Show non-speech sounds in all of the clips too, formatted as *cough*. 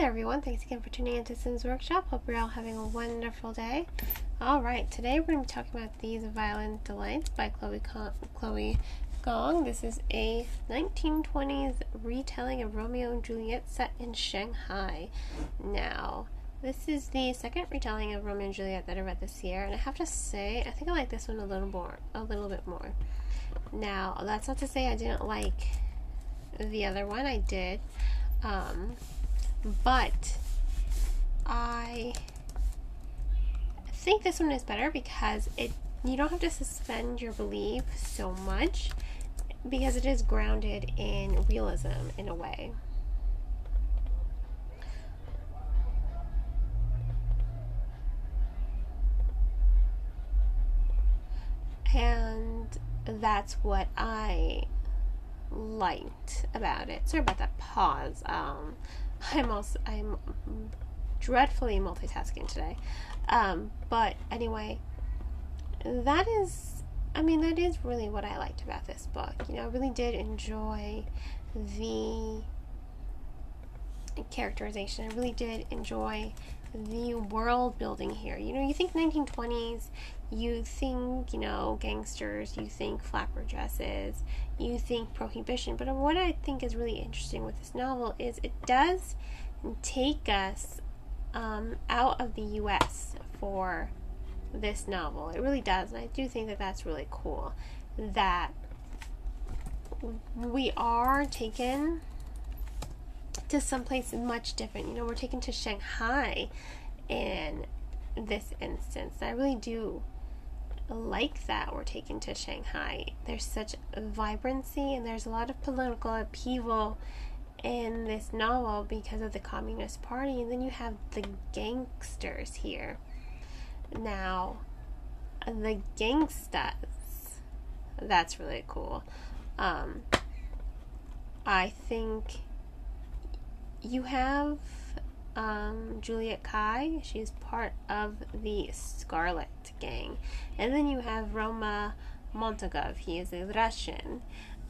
there, everyone. Thanks again for tuning into Sims Workshop. Hope you're all having a wonderful day. All right, today we're going to be talking about These Violent Delights by Chloe, Con- Chloe Gong. This is a 1920s retelling of Romeo and Juliet set in Shanghai. Now, this is the second retelling of Romeo and Juliet that I read this year, and I have to say, I think I like this one a little more, a little bit more. Now, that's not to say I didn't like the other one. I did. Um, but I think this one is better because it you don't have to suspend your belief so much because it is grounded in realism in a way. And that's what I liked about it. Sorry about that pause. Um, I'm also I'm dreadfully multitasking today. Um, but anyway, that is I mean that is really what I liked about this book. You know, I really did enjoy the characterization. I really did enjoy the world building here. You know, you think 1920s, you think, you know, gangsters, you think flapper dresses, you think prohibition. But what I think is really interesting with this novel is it does take us um, out of the US for this novel. It really does. And I do think that that's really cool. That we are taken to someplace much different. You know, we're taken to Shanghai in this instance. I really do like that we're taken to Shanghai. There's such vibrancy and there's a lot of political upheaval in this novel because of the Communist Party, and then you have the gangsters here. Now, the gangstas, that's really cool. Um, I think you have um, Juliet Cai. She's part of the Scarlet Gang. And then you have Roma Montagov. He is a Russian.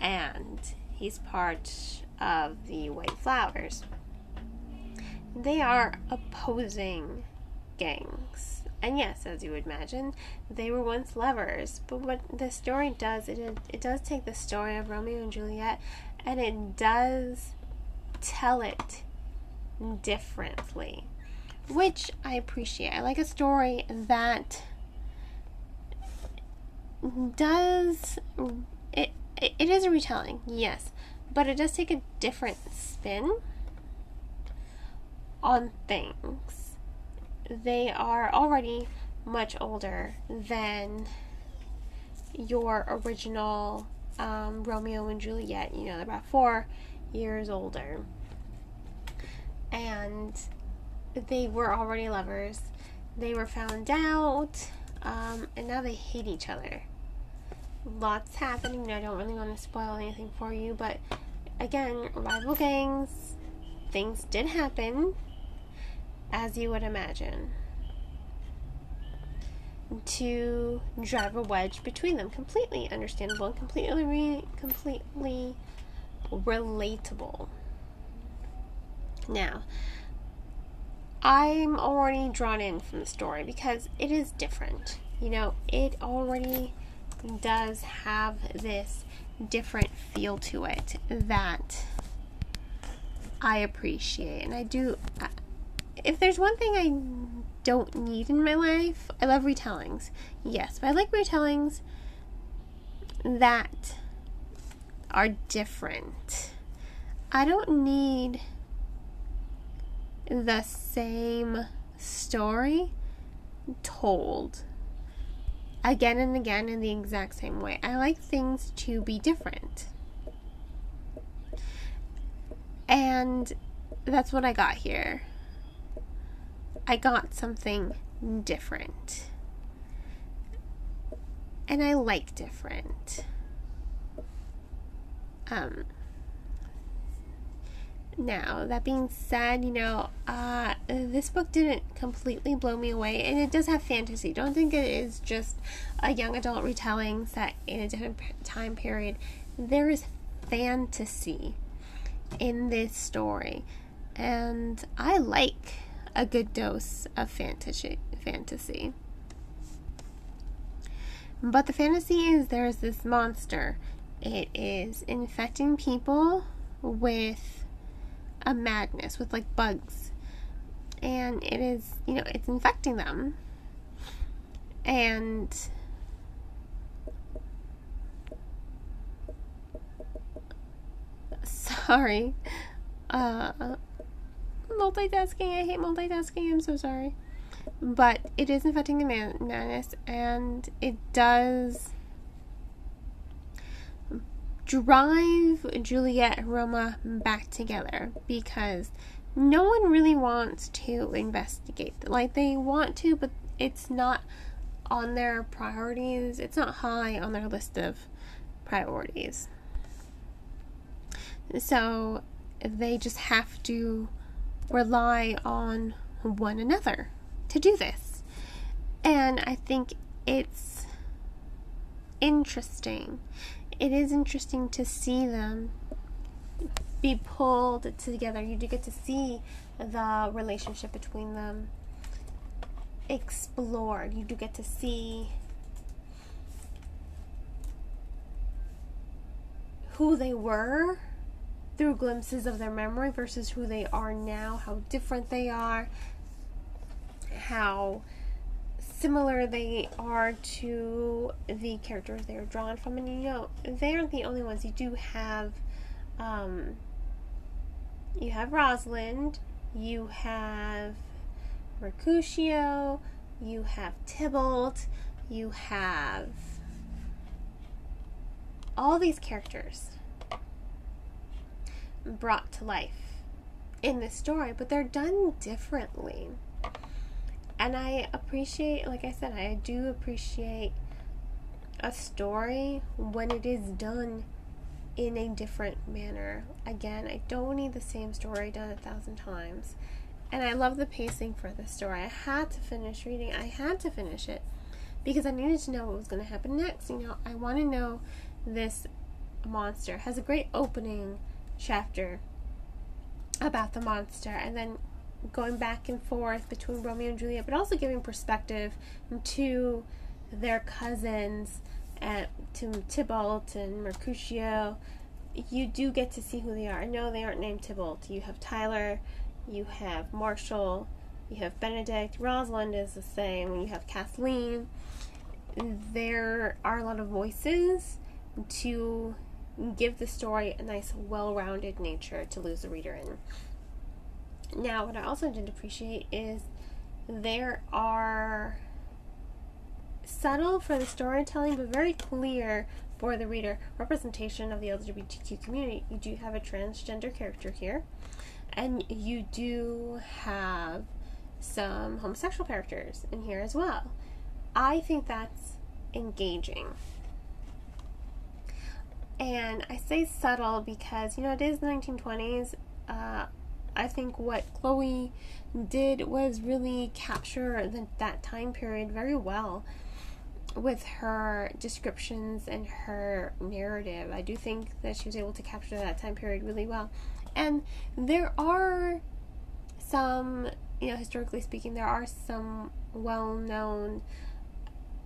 And he's part of the White Flowers. They are opposing gangs. And yes, as you would imagine, they were once lovers. But what the story does, it, it does take the story of Romeo and Juliet and it does tell it differently, which I appreciate. I like a story that does it, it, is a retelling, yes, but it does take a different spin on things. They are already much older than your original um, Romeo and Juliet. You know, they're about four years older and they were already lovers. They were found out, um, and now they hate each other. Lots happening. I don't really want to spoil anything for you, but again, rival gangs, things did happen, as you would imagine, to drive a wedge between them. Completely understandable and completely, completely relatable. Now, I'm already drawn in from the story because it is different. You know, it already does have this different feel to it that I appreciate. And I do, uh, if there's one thing I don't need in my life, I love retellings. Yes, but I like retellings that are different. I don't need the same story told again and again in the exact same way. I like things to be different. And that's what I got here. I got something different. And I like different. Um, now, that being said, you know, uh, this book didn't completely blow me away, and it does have fantasy. Don't think it is just a young adult retelling set in a different time period. There is fantasy in this story. and I like a good dose of fantasy. Fantasy. But the fantasy is there's this monster. It is infecting people with a madness, with like bugs. And it is, you know, it's infecting them. And *laughs* sorry. Uh multitasking. I hate multitasking. I'm so sorry. But it is infecting the man- madness, and it does drive Juliet and Roma back together because no one really wants to investigate. Like, they want to, but it's not on their priorities, it's not high on their list of priorities. So, they just have to rely on one another to do this. And I think it's interesting. It is interesting to see them be pulled together. You do get to see the relationship between them explored. You do get to see who they were through glimpses of their memory versus who they are now, how different they are, how similar they are to the characters they are drawn from. And you know, they aren't the only ones. You do have, um, you have Rosalind, you have Mercutio, you have Tybalt, you have all these characters brought to life in this story, but they're done differently. And I appreciate, like I said, I do appreciate a story when it is done in a different manner. Again, I don't need the same story done a thousand times. And I love the pacing for this story. I had to finish reading. I had to finish it because I needed to know what was going to happen next. You know, I want to know this monster has a great opening chapter about the monster and then going back and forth between Romeo and Juliet, but also giving perspective to their cousins, and to Tybalt and Mercutio. You do get to see who they are. No, they aren't named Tybalt. You have Tyler, you have Marshall, you have Benedict. Rosalind is the same. You have Kathleen. There are a lot of voices to give the story a nice, well rounded nature to lose the reader in. Now, what I also did appreciate is there are subtle for the storytelling, but very clear for the reader representation of the LGBTQ community. You do have a transgender character here, and you do have some homosexual characters in here as well. I think that's engaging. And I say subtle because, you know, it is the 1920s. Uh, I think what Chloe did was really capture the, that time period very well with her descriptions and her narrative. I do think that she was able to capture that time period really well. And there are some, you know, historically speaking, there are some well known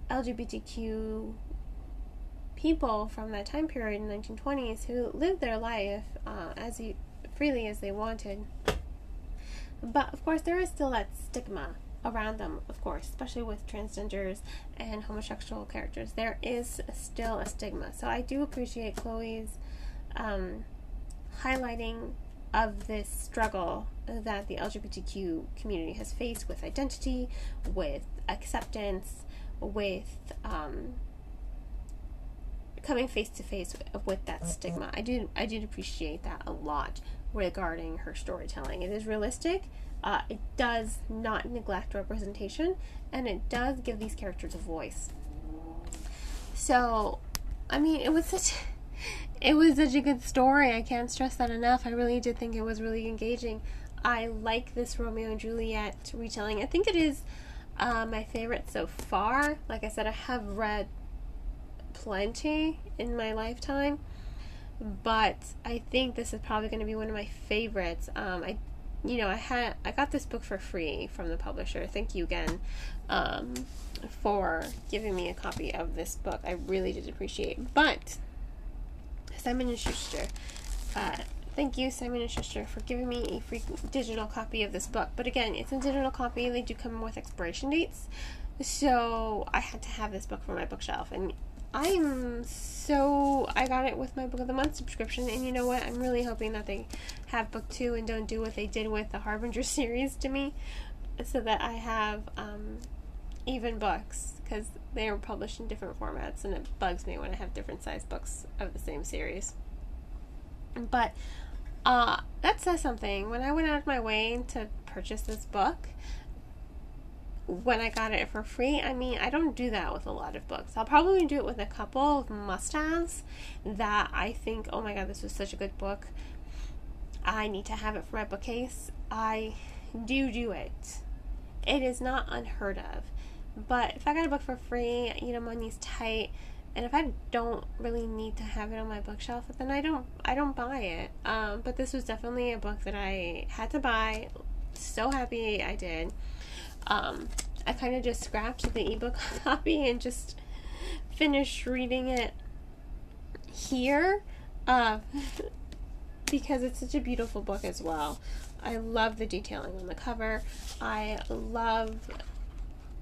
LGBTQ people from that time period in the 1920s who lived their life uh, as freely as they wanted. But of course, there is still that stigma around them, of course, especially with transgenders and homosexual characters. There is still a stigma. So I do appreciate Chloe's um, highlighting of this struggle that the LGBTQ community has faced with identity, with acceptance, with um, coming face to face with that stigma. I do I did appreciate that a lot regarding her storytelling. It is realistic. Uh, it does not neglect representation, and it does give these characters a voice. So, I mean, it was such *laughs* it was such a good story. I can't stress that enough. I really did think it was really engaging. I like this Romeo and Juliet retelling. I think it is uh, my favorite so far. Like I said, I have read plenty in my lifetime, but I think this is probably going to be one of my favorites. Um, I you know, I had I got this book for free from the publisher. Thank you again um, for giving me a copy of this book. I really did appreciate. But Simon and Schuster, uh, thank you Simon and Schuster for giving me a free digital copy of this book. But again, it's a digital copy. They do come with expiration dates, so I had to have this book for my bookshelf and I'm so I got it with my book of the month subscription, and you know what? I'm really hoping that they have book two and don't do what they did with the Harbinger *laughs* series to me, so that I have um, even books because they are published in different formats, and it bugs me when I have different size books of the same series. But uh, that says something. When I went out of my way to purchase this book, when I got it for free. I mean, I don't do that with a lot of books. I'll probably do it with a couple of must haves that I think, oh my god, this was such a good book. I need to have it for my bookcase. I do do it. It is not unheard of. But if I got a book for free, you know, money's tight, and if I don't really need to have it on my bookshelf, then I don't I don't buy it. Um, but this was definitely a book that I had to buy. So happy I did. Um, I kind of just scrapped the ebook *laughs* copy and just finished reading it here uh, *laughs* because it's such a beautiful book as well. I love the detailing on the cover. I love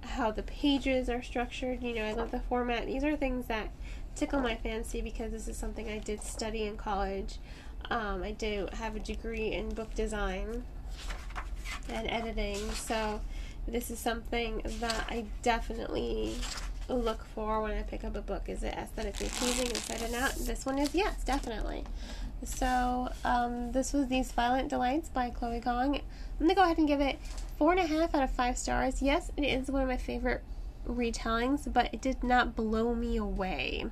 how the pages are structured. You know, I love the format. These are things that tickle my fancy because this is something I did study in college. Um, I do have a degree in book design and editing, so this is something that I definitely look for when I pick up a book. Is it aesthetically pleasing inside and out? This one is yes, definitely. So um, this was These Violent Delights by Chloe Gong. I'm gonna go ahead and give it four and a half out of five stars. Yes, it is one of my favorite retellings, but it did not blow me away.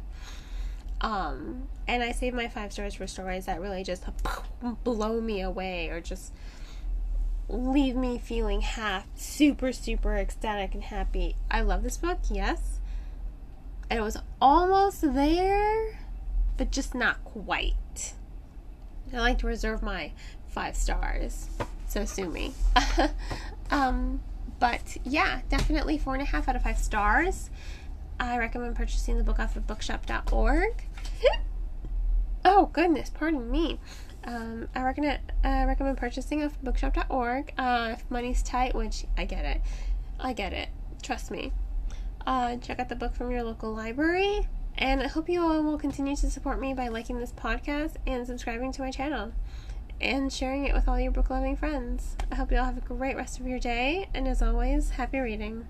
Um, and I save my five stars for stories that really just *laughs* blow me away or just leave me feeling half super, super ecstatic and happy. I love this book, yes. It was almost there, but just not quite. I like to reserve my five stars, so sue me. *laughs* um, but yeah, definitely four and a half out of five stars. I recommend purchasing the book off of bookshop.org. *laughs* oh, goodness, pardon me. Um, I recommend uh, recommend purchasing off bookshop.org. Uh, if money's tight, which I get it, I get it. Trust me. Uh, check out the book from your local library, and I hope you all will continue to support me by liking this podcast and subscribing to my channel, and sharing it with all your book loving friends. I hope you all have a great rest of your day, and as always, happy reading.